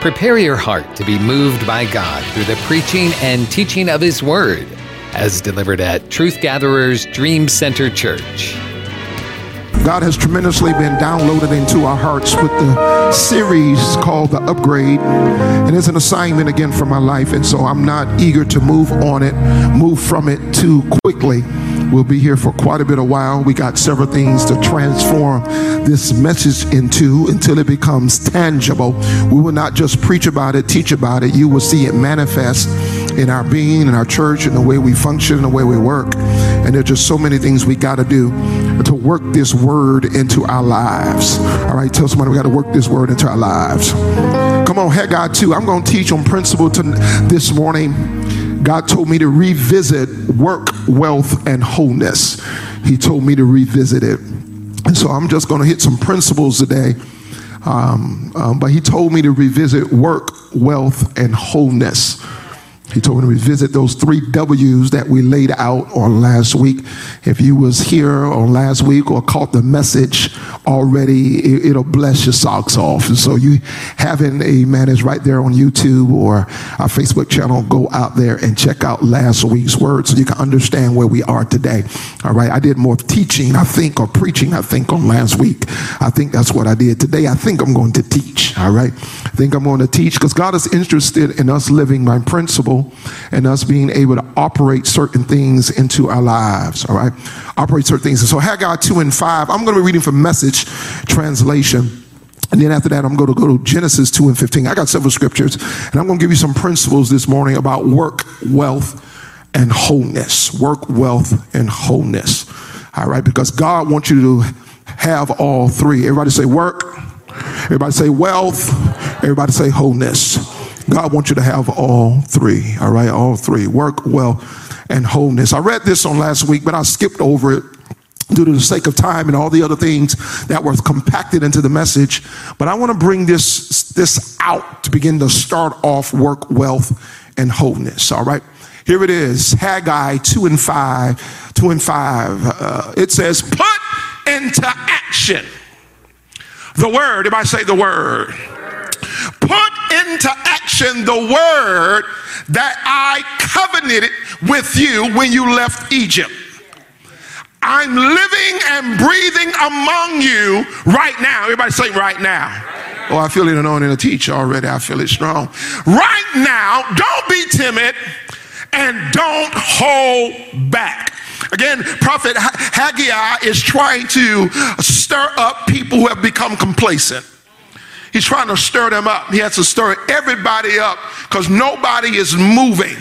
Prepare your heart to be moved by God through the preaching and teaching of His Word, as delivered at Truth Gatherers Dream Center Church. God has tremendously been downloaded into our hearts with the series called The Upgrade. And it's an assignment again for my life. And so I'm not eager to move on it, move from it too quickly. We'll be here for quite a bit of while. We got several things to transform this message into until it becomes tangible. We will not just preach about it, teach about it. You will see it manifest in our being, in our church, in the way we function, in the way we work. And there's just so many things we got to do to work this word into our lives. All right, tell somebody we got to work this word into our lives. Come on, Haggai 2. I'm going to teach on principle to this morning. God told me to revisit work, wealth, and wholeness. He told me to revisit it. And so I'm just going to hit some principles today. Um, um, but he told me to revisit work, wealth, and wholeness. He told me to revisit those three W's that we laid out on last week. If you was here on last week or caught the message already, it, will bless your socks off. And so you having a amen, is right there on YouTube or our Facebook channel. Go out there and check out last week's word so you can understand where we are today. All right. I did more teaching, I think, or preaching, I think, on last week. I think that's what I did. Today, I think I'm going to teach. All right. I think I'm going to teach because God is interested in us living by principle and us being able to operate certain things into our lives. All right, operate certain things. And so Haggai two and five. I'm going to be reading from Message translation. And then after that, I'm going to go to Genesis 2 and 15. I got several scriptures, and I'm going to give you some principles this morning about work, wealth, and wholeness. Work, wealth, and wholeness. All right, because God wants you to have all three. Everybody say work, everybody say wealth, everybody say wholeness. God wants you to have all three, all right? All three work, well, and wholeness. I read this on last week, but I skipped over it due to the sake of time and all the other things that were compacted into the message. But I want to bring this, this out to begin to start off work, wealth, and wholeness, all right? Here it is Haggai 2 and 5. 2 and 5. Uh, it says, Put into action the word. If I say the word, put into action the word that I covenanted with you when you left Egypt. I'm living and breathing among you right now. Everybody say right now. Oh, I feel it anointing to teach already. I feel it strong. Right now, don't be timid and don't hold back. Again, Prophet Haggai is trying to stir up people who have become complacent. He's trying to stir them up. He has to stir everybody up because nobody is moving.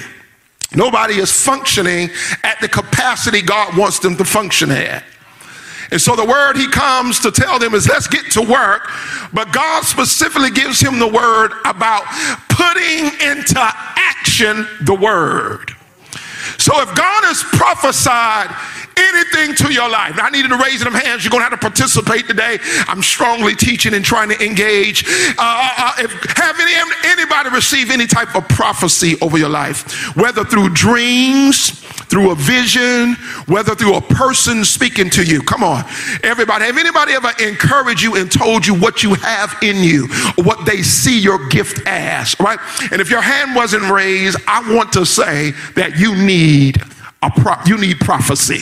Nobody is functioning at the capacity God wants them to function at. And so the word he comes to tell them is let's get to work. But God specifically gives him the word about putting into action the word. So if God has prophesied anything to your life. I need you to raise them hands. You're going to have to participate today. I'm strongly teaching and trying to engage. Uh, uh, uh, if, have any, anybody receive any type of prophecy over your life, whether through dreams, through a vision, whether through a person speaking to you? Come on, everybody. Have anybody ever encouraged you and told you what you have in you, what they see your gift as? Right? And if your hand wasn't raised, I want to say that you need Pro- you need prophecy.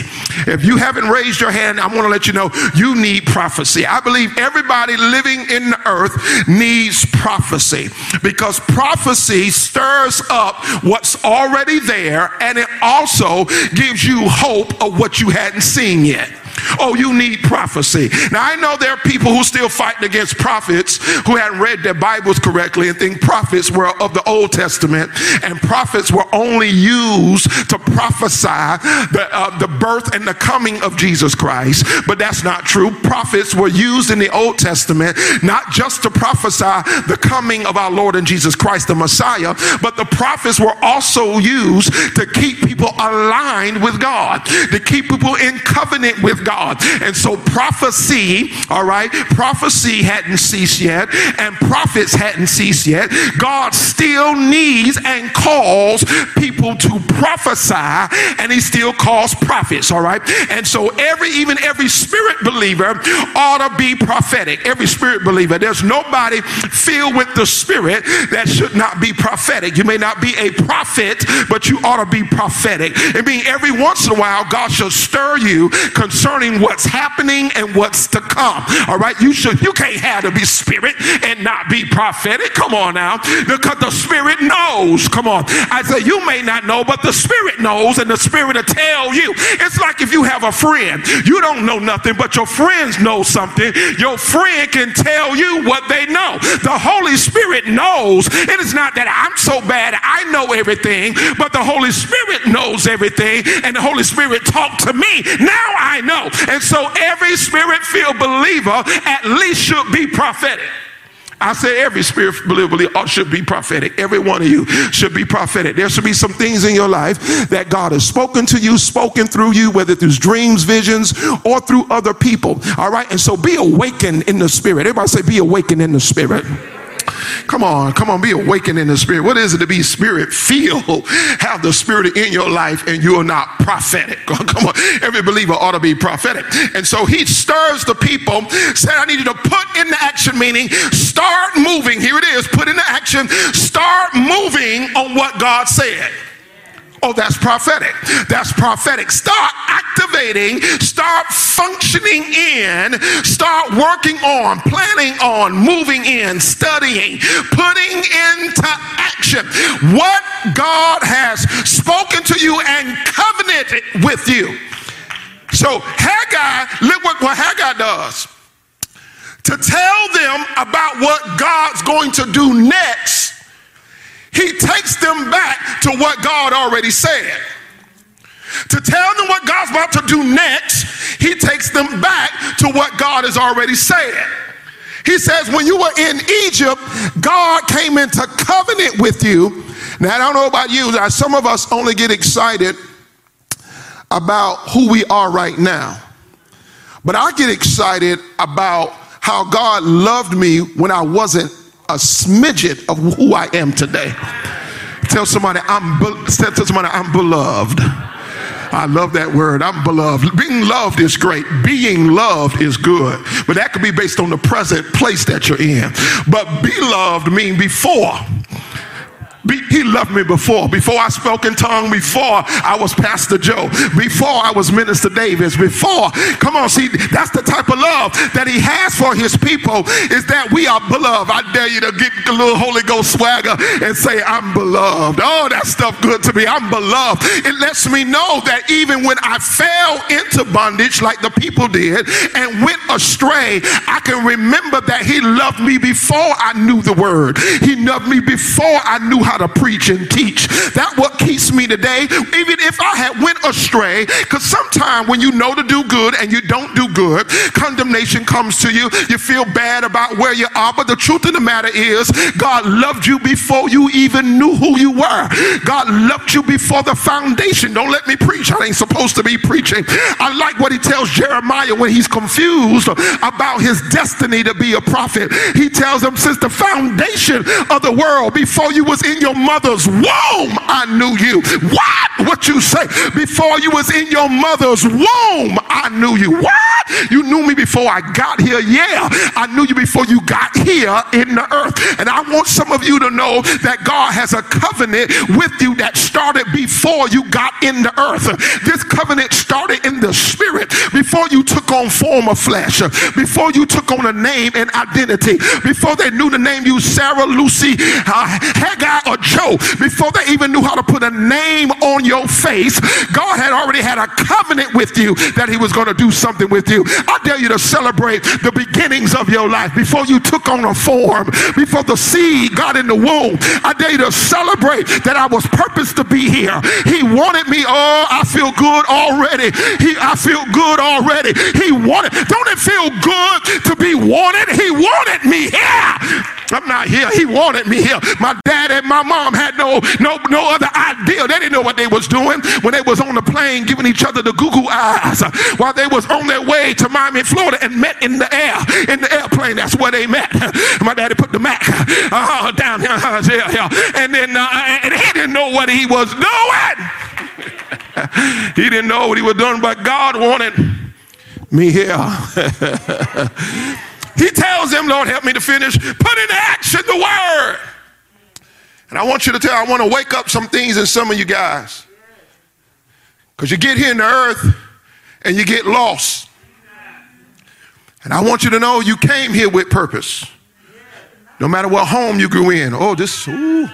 If you haven't raised your hand, I want to let you know you need prophecy. I believe everybody living in the earth needs prophecy because prophecy stirs up what's already there and it also gives you hope of what you hadn't seen yet. Oh, you need prophecy. Now, I know there are people who still fighting against prophets who hadn't read their Bibles correctly and think prophets were of the Old Testament and prophets were only used to prophesy the, uh, the birth and the coming of Jesus Christ. But that's not true. Prophets were used in the Old Testament not just to prophesy the coming of our Lord and Jesus Christ, the Messiah, but the prophets were also used to keep people aligned with God, to keep people in covenant with God God. And so prophecy, all right, prophecy hadn't ceased yet, and prophets hadn't ceased yet. God still needs and calls people to prophesy, and He still calls prophets, all right? And so every, even every spirit believer ought to be prophetic. Every spirit believer. There's nobody filled with the spirit that should not be prophetic. You may not be a prophet, but you ought to be prophetic. I mean, every once in a while, God should stir you concerning what's happening and what's to come. All right, you should. You can't have to be spirit and not be prophetic. Come on now, because the spirit knows. Come on, I say you may not know, but the spirit knows, and the spirit will tell you. It's like if you have a friend, you don't know nothing, but your friends know something. Your friend can tell you what they know. The Holy Spirit knows. It is not that I'm so bad, I know everything, but the Holy Spirit knows everything, and the Holy Spirit talked to me. Now I know. And so every spirit filled believer at least should be prophetic. I say every spirit believer should be prophetic. Every one of you should be prophetic. There should be some things in your life that God has spoken to you, spoken through you, whether through dreams, visions, or through other people. All right. And so be awakened in the spirit. Everybody say, be awakened in the spirit. Come on, come on, be awakened in the spirit. What is it to be spirit filled? Have the spirit in your life and you are not prophetic. Come on, every believer ought to be prophetic. And so he stirs the people, said, I need you to put into action, meaning start moving. Here it is, put into action, start moving on what God said. Oh, that's prophetic. That's prophetic. Start activating, start functioning in, start working on, planning on, moving in, studying, putting into action what God has spoken to you and covenanted with you. So, Haggai, look what, what Haggai does to tell them about what God's going to do next he takes them back to what God already said. To tell them what God's about to do next, he takes them back to what God has already said. He says, when you were in Egypt, God came into covenant with you. Now, I don't know about you, some of us only get excited about who we are right now. But I get excited about how God loved me when I wasn't a smidget of who I am today. Tell somebody I'm be- tell somebody I'm beloved. I love that word. I'm beloved. Being loved is great. Being loved is good. But that could be based on the present place that you're in. But beloved mean before. Be, he loved me before. Before I spoke in tongue, before I was Pastor Joe, before I was Minister Davis, before. Come on, see, that's the type of love that he has for his people is that we are beloved. I dare you to get a little Holy Ghost swagger and say, I'm beloved. Oh, that stuff good to me. I'm beloved. It lets me know that even when I fell into bondage like the people did and went astray, I can remember that he loved me before I knew the word. He loved me before I knew how how to preach and teach. That what keeps me today, even if I had went astray. Because sometimes when you know to do good and you don't do good, condemnation comes to you. You feel bad about where you are. But the truth of the matter is, God loved you before you even knew who you were. God loved you before the foundation. Don't let me preach. I ain't supposed to be preaching. I like what he tells Jeremiah when he's confused about his destiny to be a prophet. He tells him, since the foundation of the world, before you was in your mother's womb, I knew you. What? What you say? Before you was in your mother's womb, I knew you. What? You knew me before I got here. Yeah, I knew you before you got here in the earth. And I want some of you to know that God has a covenant with you that started before you got in the earth. This covenant started in the spirit before you took on form of flesh, before you took on a name and identity, before they knew the name you Sarah, Lucy, uh, Haggai, or Joe, before they even knew how to put a name on your face, God had already had a covenant with you that He was going to do something with you. I dare you to celebrate the beginnings of your life before you took on a form, before the seed got in the womb. I dare you to celebrate that I was purposed to be here. He wanted me. Oh, I feel good already. He, I feel good already. He wanted. Don't it feel good to be wanted? He wanted me here. I'm not here. He wanted me here. My dad and my mom had no no no other idea. They didn't know what they was doing when they was on the plane giving each other the Google eyes while they was on their way to Miami, Florida and met in the air. In the airplane, that's where they met. My daddy put the Mac uh, down here, uh, and then uh, and he didn't know what he was doing. he didn't know what he was doing, but God wanted me here. he tells them, Lord, help me to finish. Put into action the word. And I want you to tell, I want to wake up some things in some of you guys. Because you get here in the earth and you get lost. And I want you to know you came here with purpose. No matter what home you grew in. Oh, this, ooh.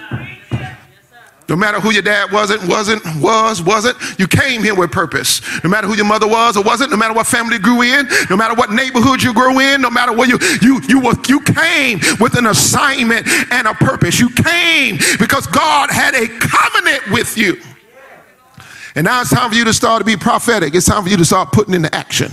No matter who your dad wasn't, wasn't, was, wasn't, you came here with purpose. No matter who your mother was or wasn't, no matter what family grew in, no matter what neighborhood you grew in, no matter where you you you were, you came with an assignment and a purpose. You came because God had a covenant with you. And now it's time for you to start to be prophetic. It's time for you to start putting into action.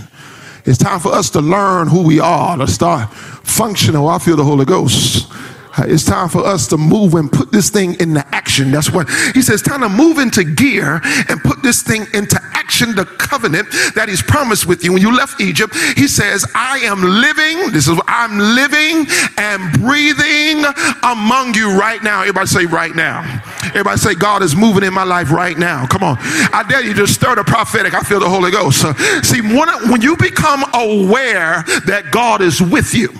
It's time for us to learn who we are, to start functional. I feel the Holy Ghost. It's time for us to move and put this thing into action. That's what he says, time to move into gear and put this thing into action, the covenant that he's promised with you. When you left Egypt, he says, I am living, this is what I'm living and breathing among you right now. Everybody say right now. Everybody say, God is moving in my life right now. Come on. I dare you to stir the prophetic. I feel the Holy Ghost. Uh, see, when you become aware that God is with you,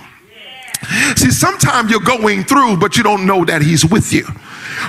See, sometimes you're going through, but you don't know that He's with you.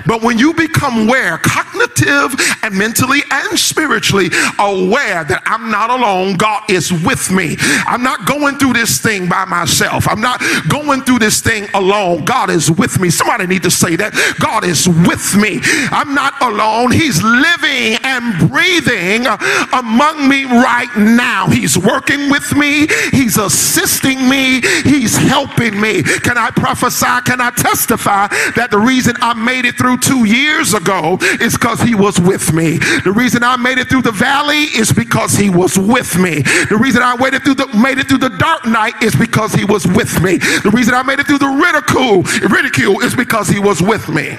But when you become aware, cognitive and mentally and spiritually aware that I'm not alone, God is with me. I'm not going through this thing by myself. I'm not going through this thing alone. God is with me. Somebody need to say that. God is with me. I'm not alone. He's living and breathing among me right now. He's working with me. He's assisting me. He's helping me. Can I prophesy? Can I testify that the reason I made it through two years ago is because he was with me. The reason I made it through the valley is because he was with me. The reason I waited through the made it through the dark night is because he was with me. The reason I made it through the ridicule, ridicule is because he was with me.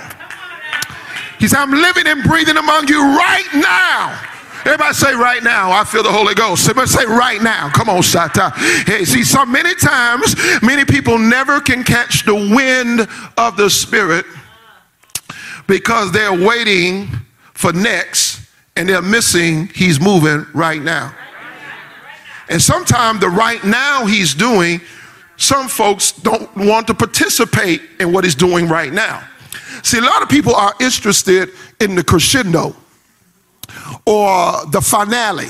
He said, I'm living and breathing among you right now. Everybody say right now, I feel the Holy Ghost. Everybody say right now. Come on, Sata. Hey, see, so many times, many people never can catch the wind of the Spirit because they're waiting for next and they're missing he's moving right now. And sometimes the right now he's doing, some folks don't want to participate in what he's doing right now. See, a lot of people are interested in the crescendo or the finale,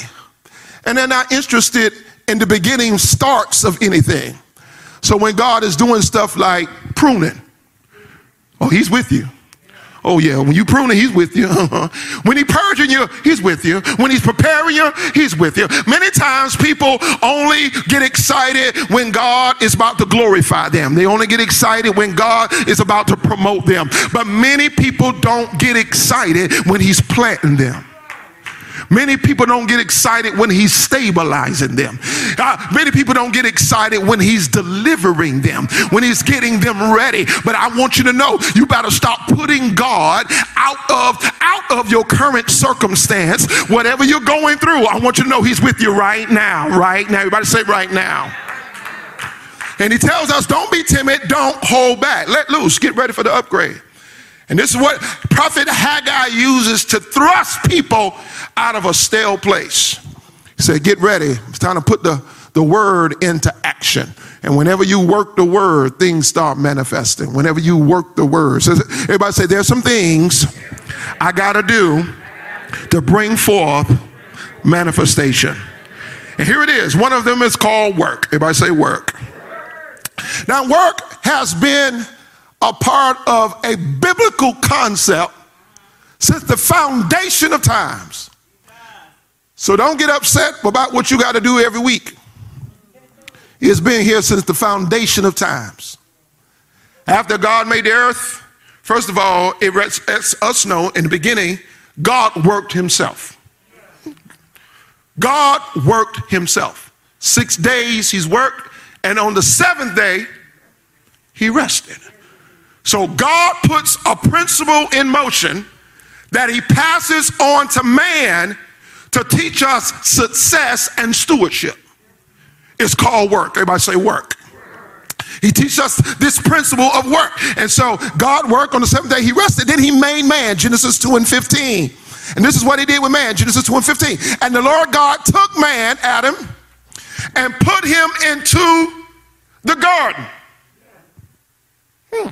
and they're not interested in the beginning starts of anything. So when God is doing stuff like pruning, oh, he's with you. Oh, yeah. When you pruning, he's with you. when he purging you, he's with you. When he's preparing you, he's with you. Many times people only get excited when God is about to glorify them. They only get excited when God is about to promote them. But many people don't get excited when he's planting them. Many people don't get excited when he's stabilizing them. Uh, many people don't get excited when he's delivering them, when he's getting them ready. But I want you to know you better stop putting God out of out of your current circumstance. Whatever you're going through, I want you to know he's with you right now. Right now. Everybody say right now. And he tells us, don't be timid, don't hold back. Let loose, get ready for the upgrade. And this is what Prophet Haggai uses to thrust people out of a stale place. He said, Get ready. It's time to put the, the word into action. And whenever you work the word, things start manifesting. Whenever you work the word, so everybody say, There's some things I got to do to bring forth manifestation. And here it is. One of them is called work. Everybody say work. Now, work has been a part of a biblical concept since the foundation of times. So don't get upset about what you got to do every week. It's been here since the foundation of times. After God made the earth, first of all, it lets us know in the beginning, God worked himself. God worked himself. Six days he's worked, and on the seventh day, he rested. So God puts a principle in motion that he passes on to man to teach us success and stewardship. It's called work. Everybody say work. He teaches us this principle of work. And so God worked on the seventh day, he rested, then he made man, Genesis 2 and 15. And this is what he did with man, Genesis 2 and 15. And the Lord God took man, Adam, and put him into the garden hmm,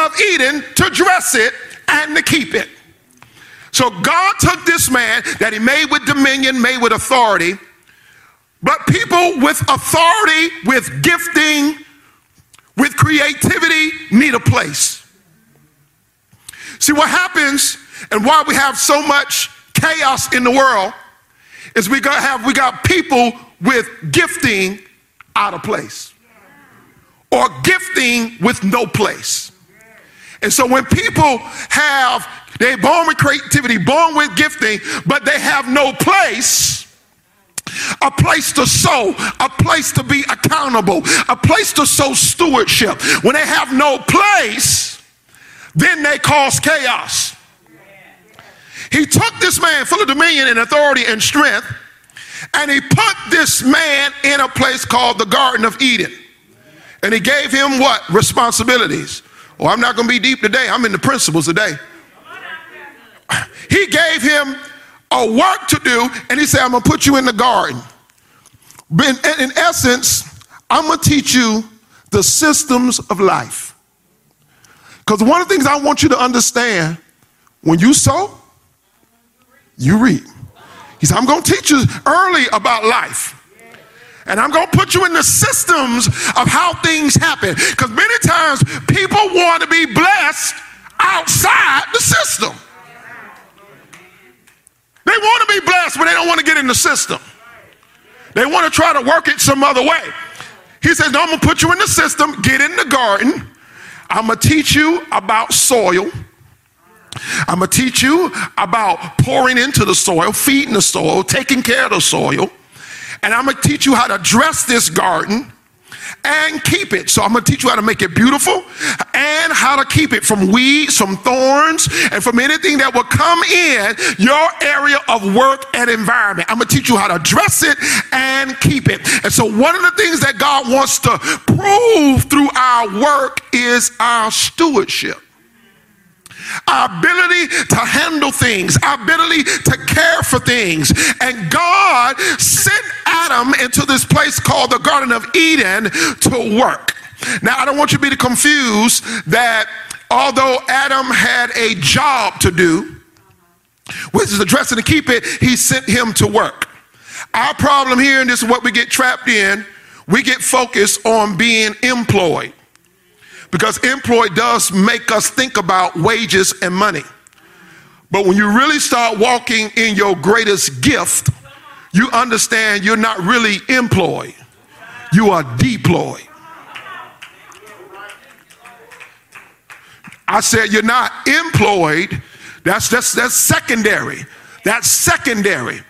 of Eden to dress it and to keep it. So God took this man that he made with dominion, made with authority, but people with authority, with gifting, with creativity need a place. See, what happens and why we have so much chaos in the world is we got have we got people with gifting out of place or gifting with no place. And so when people have they're born with creativity, born with gifting, but they have no place a place to sow, a place to be accountable, a place to sow stewardship. When they have no place, then they cause chaos. He took this man full of dominion and authority and strength, and he put this man in a place called the Garden of Eden. And he gave him what? Responsibilities. Oh, I'm not going to be deep today. I'm in the principles today. He gave him a work to do, and he said, I'm gonna put you in the garden. In, in essence, I'm gonna teach you the systems of life. Because one of the things I want you to understand when you sow, you reap. He said, I'm gonna teach you early about life. And I'm going to put you in the systems of how things happen. Because many times people want to be blessed outside the system. They want to be blessed, but they don't want to get in the system. They want to try to work it some other way. He says, No, I'm going to put you in the system, get in the garden. I'm going to teach you about soil. I'm going to teach you about pouring into the soil, feeding the soil, taking care of the soil. And I'm going to teach you how to dress this garden and keep it. So I'm going to teach you how to make it beautiful and how to keep it from weeds, from thorns, and from anything that will come in your area of work and environment. I'm going to teach you how to dress it and keep it. And so one of the things that God wants to prove through our work is our stewardship our ability to handle things, our ability to care for things. And God sent Adam into this place called the Garden of Eden to work. Now, I don't want you to be confused that although Adam had a job to do, which is to dress and to keep it, he sent him to work. Our problem here, and this is what we get trapped in, we get focused on being employed. Because employed does make us think about wages and money. But when you really start walking in your greatest gift, you understand you're not really employed, you are deployed. I said you're not employed, that's, that's, that's secondary. That's secondary.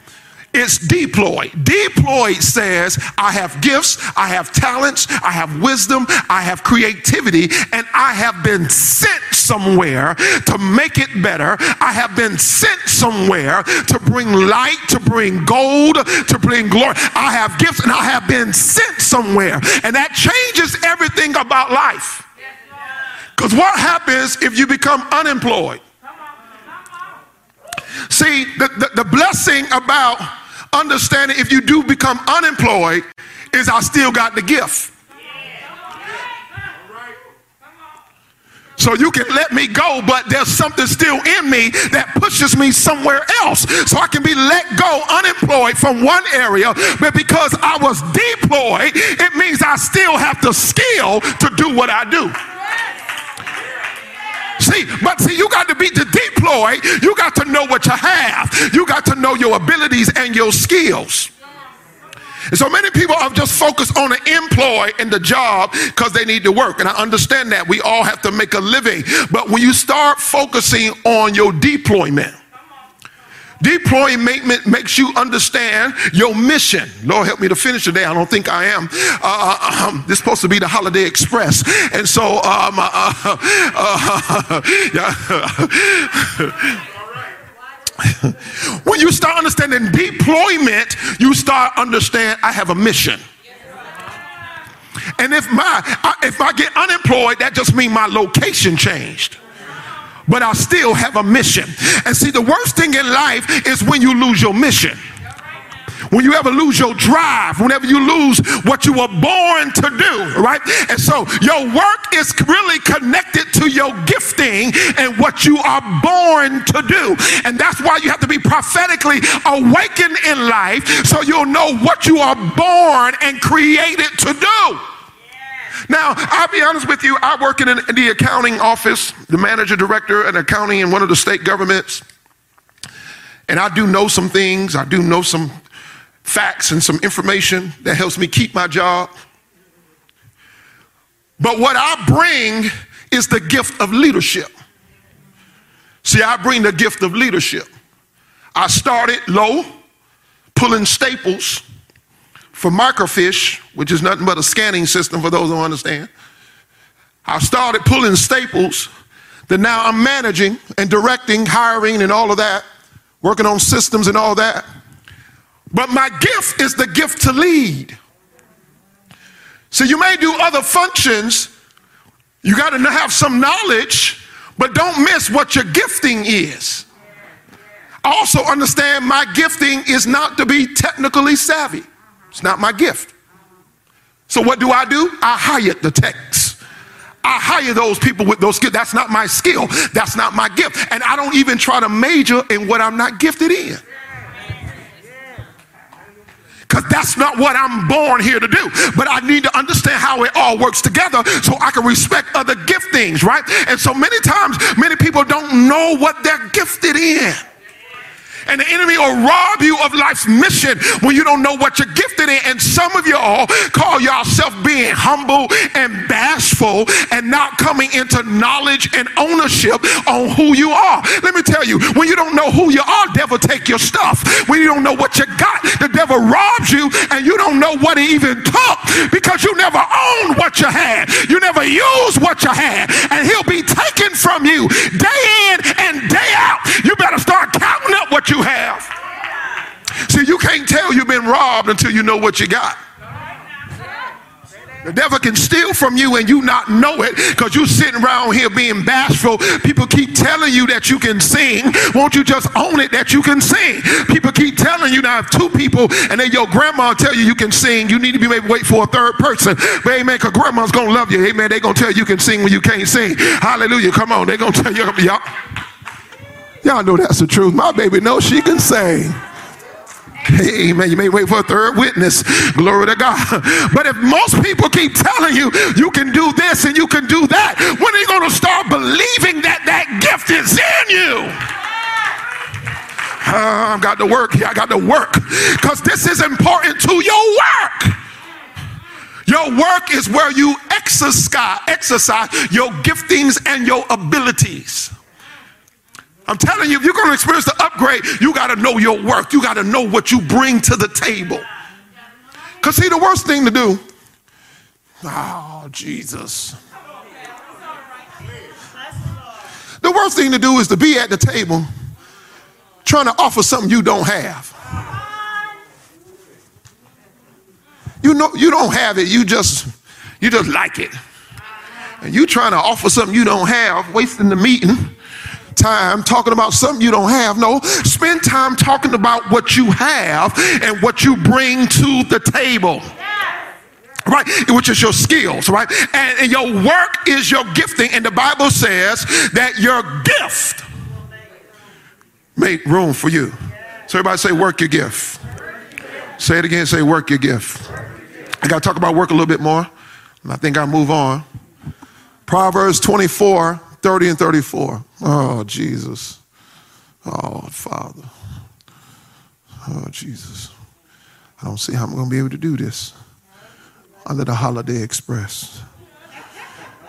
It's deployed. Deployed says, I have gifts, I have talents, I have wisdom, I have creativity, and I have been sent somewhere to make it better. I have been sent somewhere to bring light, to bring gold, to bring glory. I have gifts and I have been sent somewhere. And that changes everything about life. Because what happens if you become unemployed? See, the, the, the blessing about understanding if you do become unemployed is I still got the gift. So you can let me go, but there's something still in me that pushes me somewhere else. So I can be let go unemployed from one area, but because I was deployed, it means I still have the skill to do what I do. See, but see, you got to be to deploy. You got to know what you have. You got to know your abilities and your skills. So many people are just focused on the employ and the job because they need to work. And I understand that. We all have to make a living. But when you start focusing on your deployment, Deployment makes you understand your mission. Lord, help me to finish today. I don't think I am. Uh, uh um, this is supposed to be the Holiday Express. And so, um, uh, uh, yeah. when you start understanding deployment, you start understand I have a mission. And if my if I get unemployed, that just means my location changed but I still have a mission. And see, the worst thing in life is when you lose your mission. When you ever lose your drive, whenever you lose what you were born to do, right? And so your work is really connected to your gifting and what you are born to do. And that's why you have to be prophetically awakened in life so you'll know what you are born and created to do. Now, I'll be honest with you, I work in, an, in the accounting office, the manager director and accounting in one of the state governments. And I do know some things, I do know some facts and some information that helps me keep my job. But what I bring is the gift of leadership. See, I bring the gift of leadership. I started low, pulling staples for microfiche, which is nothing but a scanning system for those who understand. I started pulling staples that now I'm managing and directing, hiring, and all of that, working on systems and all that. But my gift is the gift to lead. So you may do other functions, you got to have some knowledge, but don't miss what your gifting is. Also, understand my gifting is not to be technically savvy. It's not my gift. So what do I do? I hire the techs. I hire those people with those skills. That's not my skill. That's not my gift. And I don't even try to major in what I'm not gifted in. Because that's not what I'm born here to do. But I need to understand how it all works together so I can respect other giftings, right? And so many times, many people don't know what they're gifted in and the enemy will rob you of life's mission when you don't know what you're gifted in. And some of you all call yourself being humble and bashful and not coming into knowledge and ownership on who you are. Let me tell you, when you don't know who you are, devil take your stuff. When you don't know what you got, the devil robs you and you don't know what he even took because you never owned what you had. You never used what you had. And he'll be taken from you day in and day out. You better start counting up what you have. See, you can't tell you've been robbed until you know what you got. The devil can steal from you and you not know it because you're sitting around here being bashful. People keep telling you that you can sing. Won't you just own it that you can sing? People keep telling you now if two people and then your grandma tell you you can sing, you need to be maybe wait for a third person. But amen, because grandma's gonna love you. Amen. They're gonna tell you you can sing when you can't sing. Hallelujah. Come on, they're gonna tell you, y'all. Y'all know that's the truth. My baby knows she can sing. Amen. You may wait for a third witness. Glory to God. But if most people keep telling you you can do this and you can do that, when are you going to start believing that that gift is in you? Uh, I've got to work here. I got to work because this is important to your work. Your work is where you exercise, exercise your giftings and your abilities. I'm telling you, if you're going to experience the upgrade, you got to know your work. You got to know what you bring to the table. Because, see, the worst thing to do, oh, Jesus. The worst thing to do is to be at the table trying to offer something you don't have. You know you don't have it, you just you just like it. And you trying to offer something you don't have, wasting the meeting time talking about something you don't have. No, spend time talking about what you have and what you bring to the table right? Which is your skills, right? And, and, your work is your gifting. And the Bible says that your gift make room for you. So everybody say, work your gift. Say it again, say, work your gift. I got to talk about work a little bit more. And I think I'll move on. Proverbs 24 30 and 34. Oh, Jesus. Oh, Father. Oh, Jesus. I don't see how I'm going to be able to do this under the Holiday Express.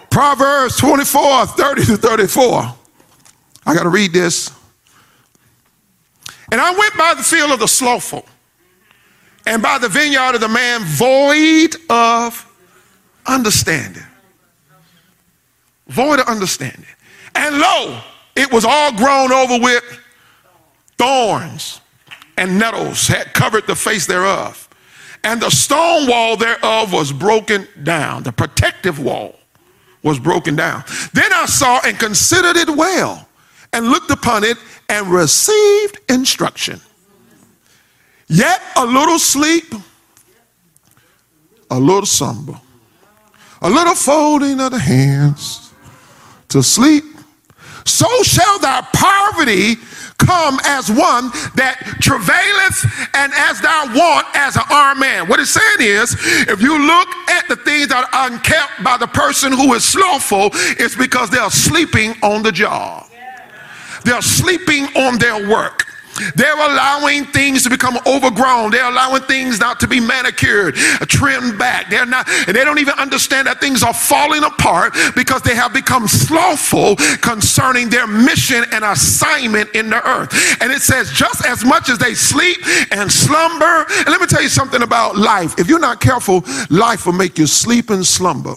Proverbs 24, 30 to 34. I got to read this. And I went by the field of the slothful, and by the vineyard of the man void of understanding. Void of understanding. And lo, it was all grown over with thorns and nettles had covered the face thereof. And the stone wall thereof was broken down. The protective wall was broken down. Then I saw and considered it well and looked upon it and received instruction. Yet a little sleep, a little slumber, a little folding of the hands to sleep. So shall thy poverty come as one that travaileth and as thou want as an armed man. What it's saying is, if you look at the things that are unkept by the person who is slothful, it's because they are sleeping on the job. They're sleeping on their work. They're allowing things to become overgrown. They're allowing things not to be manicured, trimmed back. They're not, and they don't even understand that things are falling apart because they have become slothful concerning their mission and assignment in the earth. And it says, just as much as they sleep and slumber, and let me tell you something about life. If you're not careful, life will make you sleep and slumber.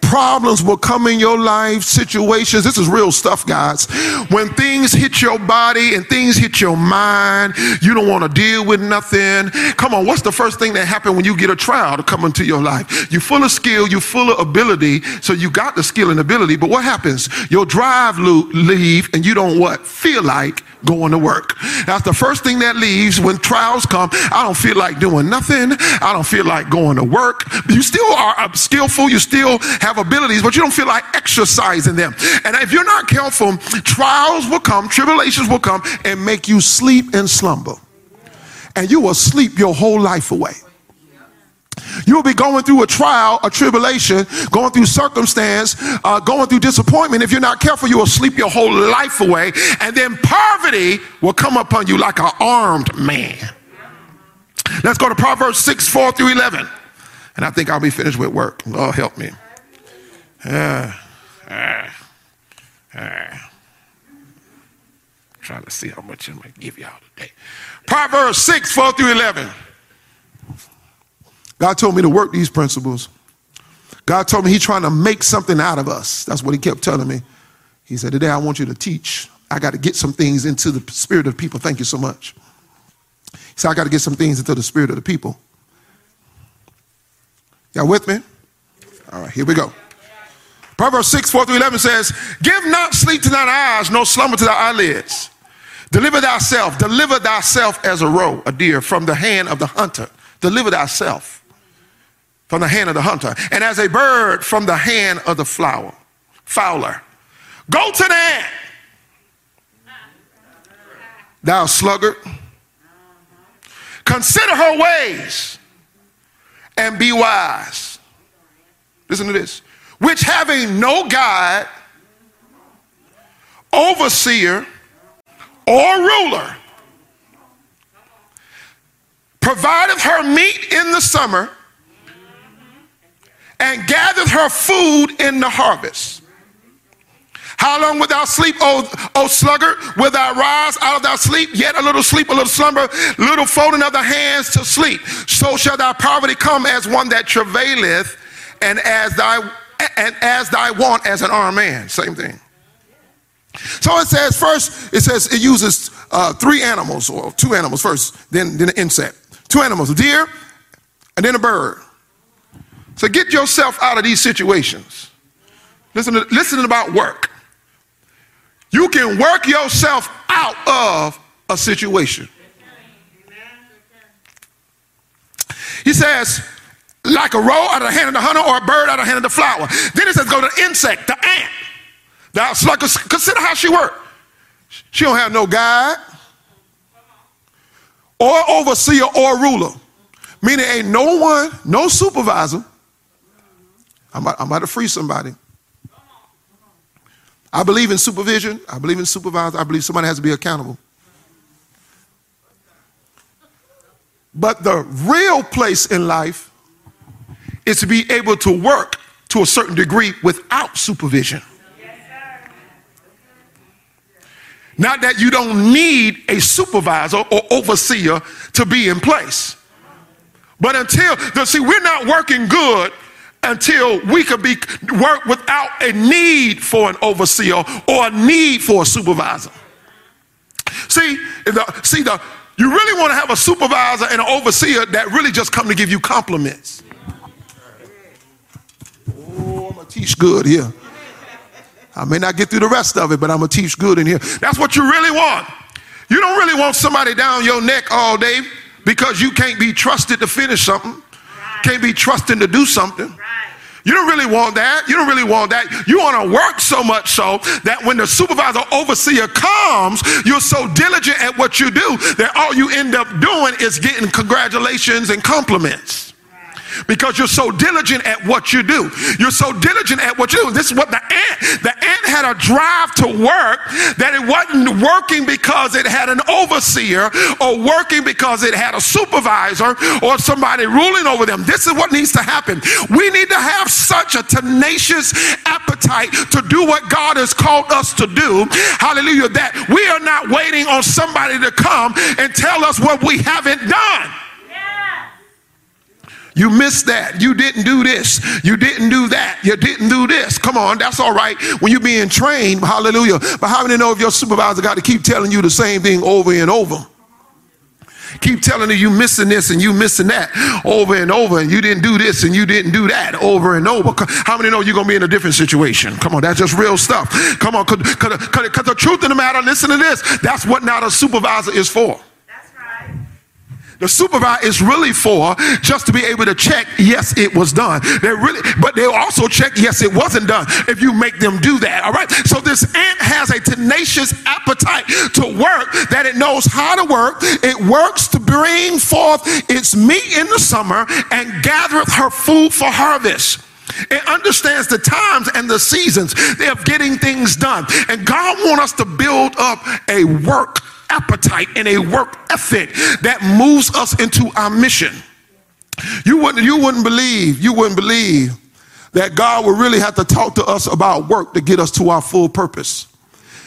Problems will come in your life, situations. This is real stuff, guys. When things hit your body and things hit your mind, you don't want to deal with nothing. Come on, what's the first thing that happens when you get a trial to come into your life? You're full of skill, you're full of ability, so you got the skill and ability, but what happens? Your drive leave and you don't what? Feel like going to work. That's the first thing that leaves when trials come. I don't feel like doing nothing. I don't feel like going to work. You still are skillful. You still have abilities, but you don't feel like exercising them. And if you're not careful, trials will come, tribulations will come and make you sleep and slumber. And you will sleep your whole life away. You'll be going through a trial, a tribulation, going through circumstance, uh, going through disappointment. If you're not careful, you will sleep your whole life away. And then poverty will come upon you like an armed man. Let's go to Proverbs 6 4 through 11. And I think I'll be finished with work. Oh, help me. Uh, uh, uh. Trying to see how much I'm going to give y'all today. Proverbs 6 4 through 11. God told me to work these principles. God told me He's trying to make something out of us. That's what He kept telling me. He said, Today I want you to teach. I got to get some things into the spirit of people. Thank you so much. He said, I got to get some things into the spirit of the people. Y'all with me? All right, here we go. Proverbs 6, 4 through 11 says, Give not sleep to thine eyes, no slumber to thy eyelids. Deliver thyself, deliver thyself as a roe, a deer, from the hand of the hunter. Deliver thyself from the hand of the hunter, and as a bird from the hand of the flower, fowler. Go to the ant, thou sluggard. Consider her ways and be wise. Listen to this. Which having no guide, overseer, or ruler, provideth her meat in the summer and gathereth her food in the harvest. How long wilt thou sleep, O, o sluggard? Wilt thou rise out of thy sleep? Yet a little sleep, a little slumber, little folding of the hands to sleep. So shall thy poverty come as one that travaileth, and as thy and as thy want as an armed man. Same thing. So it says first, it says it uses uh, three animals or two animals first, then, then an insect. Two animals, a deer and then a bird. So get yourself out of these situations. Listen, to, listen about work. You can work yourself out of a situation. He says, like a roe out of the hand of the hunter or a bird out of the hand of the flower. Then it says, go to the insect, the ant. Now, like, consider how she worked. She don't have no guide or overseer or ruler. Meaning ain't no one, no supervisor, I'm about, I'm about to free somebody. I believe in supervision. I believe in supervisor. I believe somebody has to be accountable. But the real place in life is to be able to work to a certain degree without supervision. Not that you don't need a supervisor or overseer to be in place. But until, see, we're not working good until we could be work without a need for an overseer or a need for a supervisor. See, the, see the you really want to have a supervisor and an overseer that really just come to give you compliments. Oh, I'm gonna teach good here. I may not get through the rest of it, but I'm gonna teach good in here. That's what you really want. You don't really want somebody down your neck all day because you can't be trusted to finish something, can't be trusted to do something. You don't really want that. You don't really want that. You want to work so much so that when the supervisor overseer comes, you're so diligent at what you do that all you end up doing is getting congratulations and compliments because you're so diligent at what you do. You're so diligent at what you do. This is what the ant, the ant had a drive to work that it wasn't working because it had an overseer or working because it had a supervisor or somebody ruling over them. This is what needs to happen. We need to have such a tenacious appetite to do what God has called us to do. Hallelujah. That we are not waiting on somebody to come and tell us what we haven't done. You missed that. You didn't do this. You didn't do that. You didn't do this. Come on, that's all right when you're being trained. Hallelujah. But how many know if your supervisor got to keep telling you the same thing over and over? Keep telling you you missing this and you missing that over and over, and you didn't do this and you didn't do that over and over. How many know you're gonna be in a different situation? Come on, that's just real stuff. Come on, because the truth of the matter, listen to this. That's what not a supervisor is for. The supervisor is really for just to be able to check, yes, it was done. They really, but they'll also check, yes, it wasn't done. If you make them do that, all right. So this ant has a tenacious appetite to work that it knows how to work. It works to bring forth its meat in the summer and gathereth her food for harvest. It understands the times and the seasons of getting things done. And God wants us to build up a work appetite and a work ethic that moves us into our mission. You wouldn't, you wouldn't believe, you wouldn't believe that God would really have to talk to us about work to get us to our full purpose.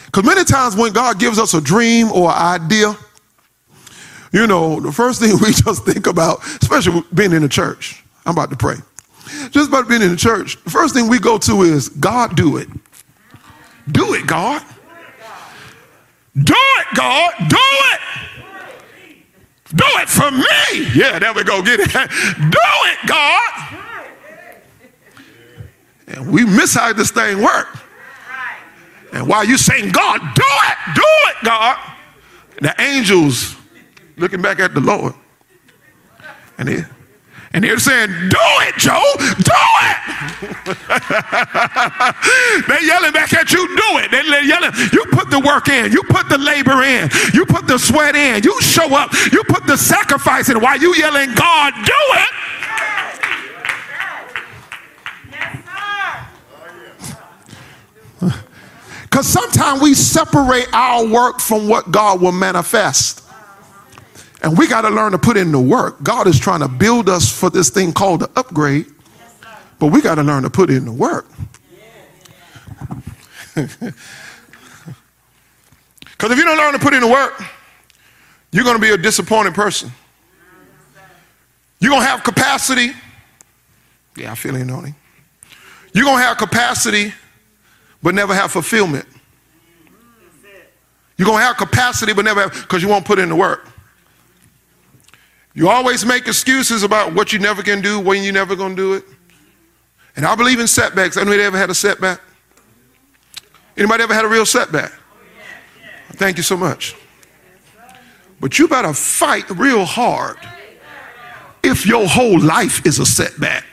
Because many times when God gives us a dream or idea, you know, the first thing we just think about, especially being in the church, I'm about to pray. Just about being in the church, the first thing we go to is, God, do it. Do it, God. Do it, God. Do it. Do it for me. Yeah, there we go. Get it. Do it, God. And we miss how this thing works. And while you saying, God, do it, do it, God, the angels looking back at the Lord. And they and they're saying, Do it, Joe, do it. they're yelling back at you, do it. They're yelling, you put the work in, you put the labor in, you put the sweat in, you show up, you put the sacrifice in. Why you yelling, God, do it. Because sometimes we separate our work from what God will manifest. And we got to learn to put in the work. God is trying to build us for this thing called the upgrade, but we got to learn to put in the work. Because if you don't learn to put in the work, you're going to be a disappointed person. You're going to have capacity. Yeah, I feel it, on You're going to have capacity, but never have fulfillment. You're going to have capacity, but never have, because you won't put in the work. You always make excuses about what you never can do, when you're never going to do it. And I believe in setbacks. Anybody ever had a setback? Anybody ever had a real setback? Thank you so much. But you better fight real hard if your whole life is a setback.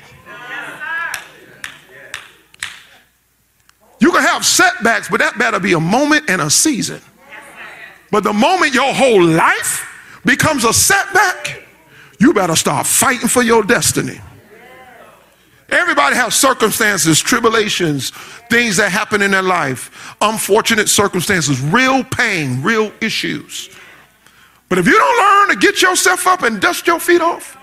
You can have setbacks, but that better be a moment and a season. But the moment your whole life becomes a setback, you better start fighting for your destiny. Everybody has circumstances, tribulations, things that happen in their life, unfortunate circumstances, real pain, real issues. But if you don't learn to get yourself up and dust your feet off,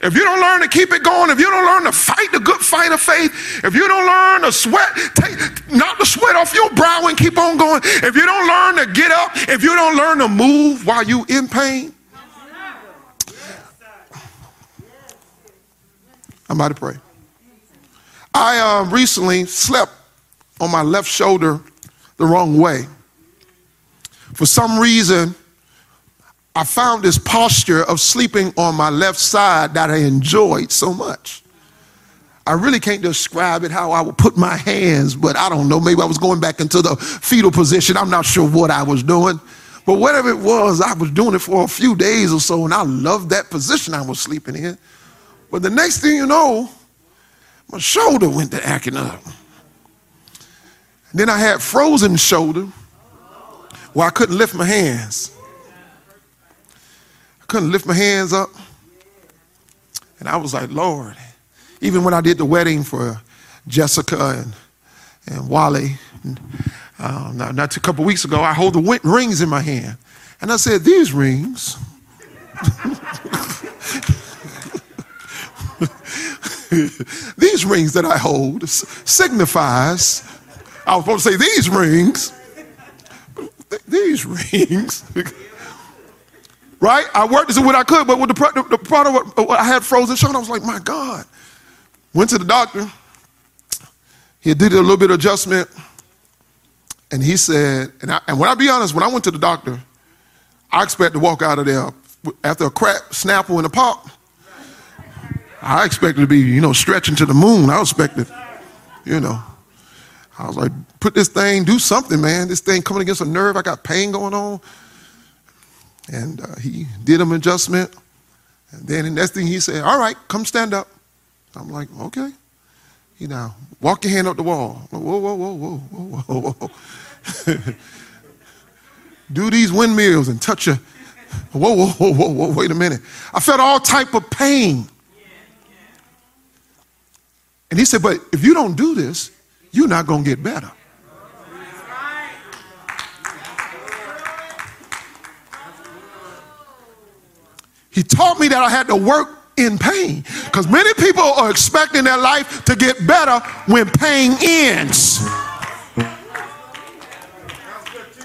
if you don't learn to keep it going, if you don't learn to fight the good fight of faith, if you don't learn to sweat, take, knock the sweat off your brow and keep on going, if you don't learn to get up, if you don't learn to move while you in pain, I'm about to pray. I uh, recently slept on my left shoulder the wrong way. For some reason, I found this posture of sleeping on my left side that I enjoyed so much. I really can't describe it how I would put my hands, but I don't know. Maybe I was going back into the fetal position. I'm not sure what I was doing. But whatever it was, I was doing it for a few days or so, and I loved that position I was sleeping in. But the next thing you know, my shoulder went to acting up. And then I had frozen shoulder where I couldn't lift my hands. I couldn't lift my hands up. And I was like, Lord, even when I did the wedding for Jessica and, and Wally, um, not, not a couple weeks ago, I hold the rings in my hand. And I said, These rings. these rings that I hold signifies, I was supposed to say these rings, these rings. right? I worked as what I could, but with the, the, the product, uh, I had frozen shoulder. I was like, my God. Went to the doctor. He did a little bit of adjustment. And he said, and, I, and when I be honest, when I went to the doctor, I expect to walk out of there after a crack, snapple, and a pop. I expected to be, you know, stretching to the moon. I expected, you know. I was like, put this thing, do something, man. This thing coming against a nerve. I got pain going on. And uh, he did an adjustment. And then the next thing he said, all right, come stand up. I'm like, okay. You know, walk your hand up the wall. Whoa, whoa, whoa, whoa, whoa, whoa, whoa. do these windmills and touch your, whoa, whoa, whoa, whoa, whoa, wait a minute. I felt all type of pain. And he said, But if you don't do this, you're not going to get better. He taught me that I had to work in pain because many people are expecting their life to get better when pain ends.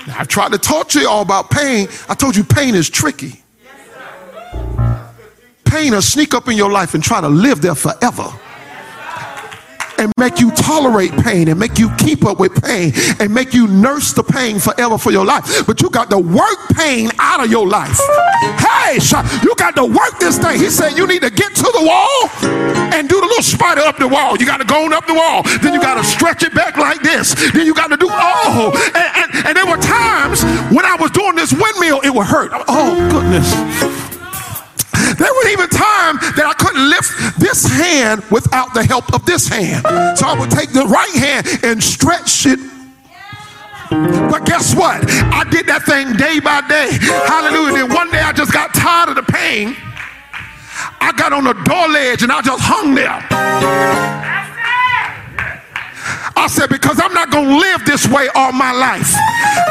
Now, I tried to talk to you all about pain. I told you pain is tricky. Pain will sneak up in your life and try to live there forever and make you tolerate pain and make you keep up with pain and make you nurse the pain forever for your life. But you got to work pain out of your life. Hey, you got to work this thing. He said you need to get to the wall and do the little spider up the wall. You got to go on up the wall. Then you got to stretch it back like this. Then you got to do, oh. And, and, and there were times when I was doing this windmill, it would hurt. Oh, goodness. There was even time that I couldn't lift this hand without the help of this hand. So I would take the right hand and stretch it but guess what? I did that thing day by day. Hallelujah. Then one day I just got tired of the pain. I got on the door ledge and I just hung there. I said, because I'm not going to live this way all my life.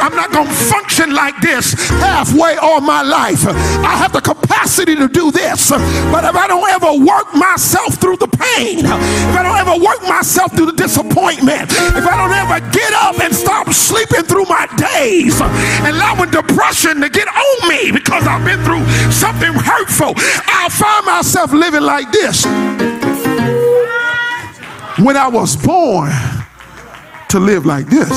I'm not going to function like this halfway all my life. I have the capacity to do this. But if I don't ever work myself through the pain, if I don't ever work myself through the disappointment, if I don't ever get up and stop sleeping through my days, allowing depression to get on me because I've been through something hurtful, I'll find myself living like this. When I was born, to live like this.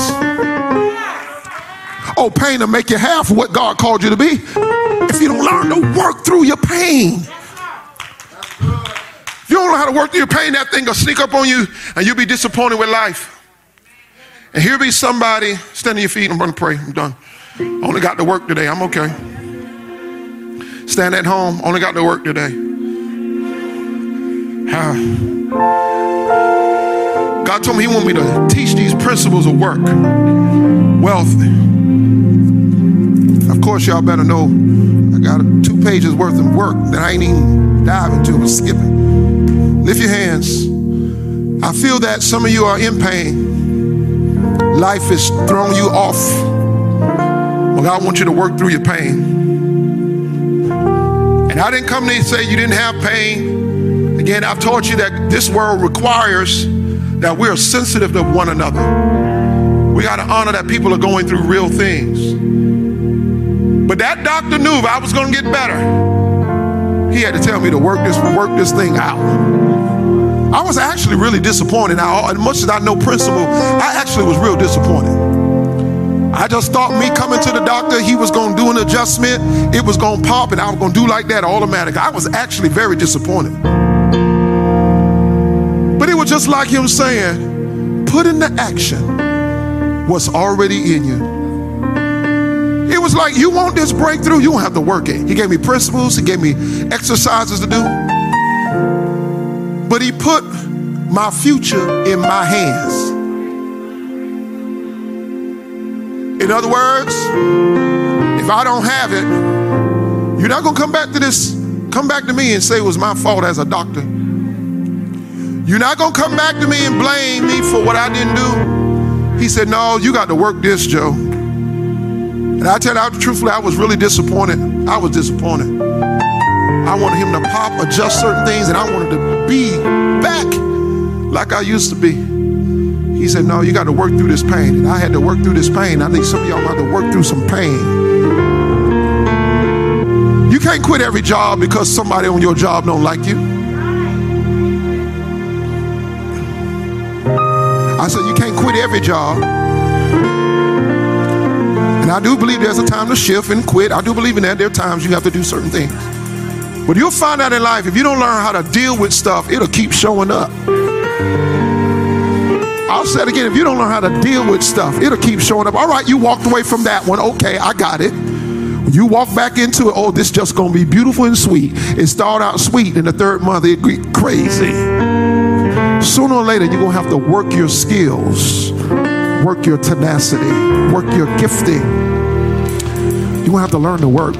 Oh, pain will make you half what God called you to be if you don't learn to work through your pain. If you don't know how to work through your pain, that thing will sneak up on you and you'll be disappointed with life. And here be somebody, stand on your feet, I'm going to pray. I'm done. Only got to work today. I'm okay. Stand at home, only got to work today. Ah. God told me He wanted me to teach these principles of work, wealth. Of course, y'all better know I got two pages worth of work that I ain't even diving into. I'm skipping. Lift your hands. I feel that some of you are in pain. Life is throwing you off. Well, God wants you to work through your pain. And I didn't come to say you didn't have pain. Again, I've taught you that this world requires that we're sensitive to one another. We got to honor that people are going through real things. But that doctor knew if I was going to get better, he had to tell me to work this work this thing out. I was actually really disappointed. Now, as much as I know principle, I actually was real disappointed. I just thought me coming to the doctor, he was going to do an adjustment, it was going to pop, and I was going to do like that automatic. I was actually very disappointed. It was just like him saying, put into action what's already in you. It was like, you want this breakthrough, you don't have to work it. He gave me principles, he gave me exercises to do. But he put my future in my hands. In other words, if I don't have it, you're not to come back to this, come back to me and say it was my fault as a doctor. You're not going to come back to me and blame me for what I didn't do. He said, No, you got to work this, Joe. And I tell you, truthfully, I was really disappointed. I was disappointed. I wanted him to pop, adjust certain things, and I wanted to be back like I used to be. He said, No, you got to work through this pain. And I had to work through this pain. I think some of y'all have to work through some pain. You can't quit every job because somebody on your job don't like you. Said, You can't quit every job. And I do believe there's a time to shift and quit. I do believe in that. There are times you have to do certain things. But you'll find out in life, if you don't learn how to deal with stuff, it'll keep showing up. I'll say it again. If you don't learn how to deal with stuff, it'll keep showing up. All right, you walked away from that one. Okay, I got it. You walk back into it, oh, this just gonna be beautiful and sweet. It started out sweet, in the third month it get crazy. Sooner or later, you're gonna have to work your skills, work your tenacity, work your gifting. You're gonna have to learn to work.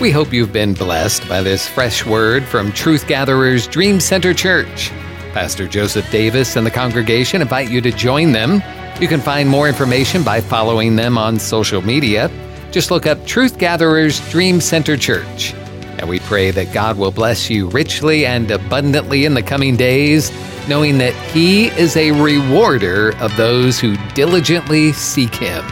We hope you've been blessed by this fresh word from Truth Gatherers Dream Center Church. Pastor Joseph Davis and the congregation invite you to join them. You can find more information by following them on social media. Just look up Truth Gatherers Dream Center Church. And we pray that God will bless you richly and abundantly in the coming days, knowing that He is a rewarder of those who diligently seek Him.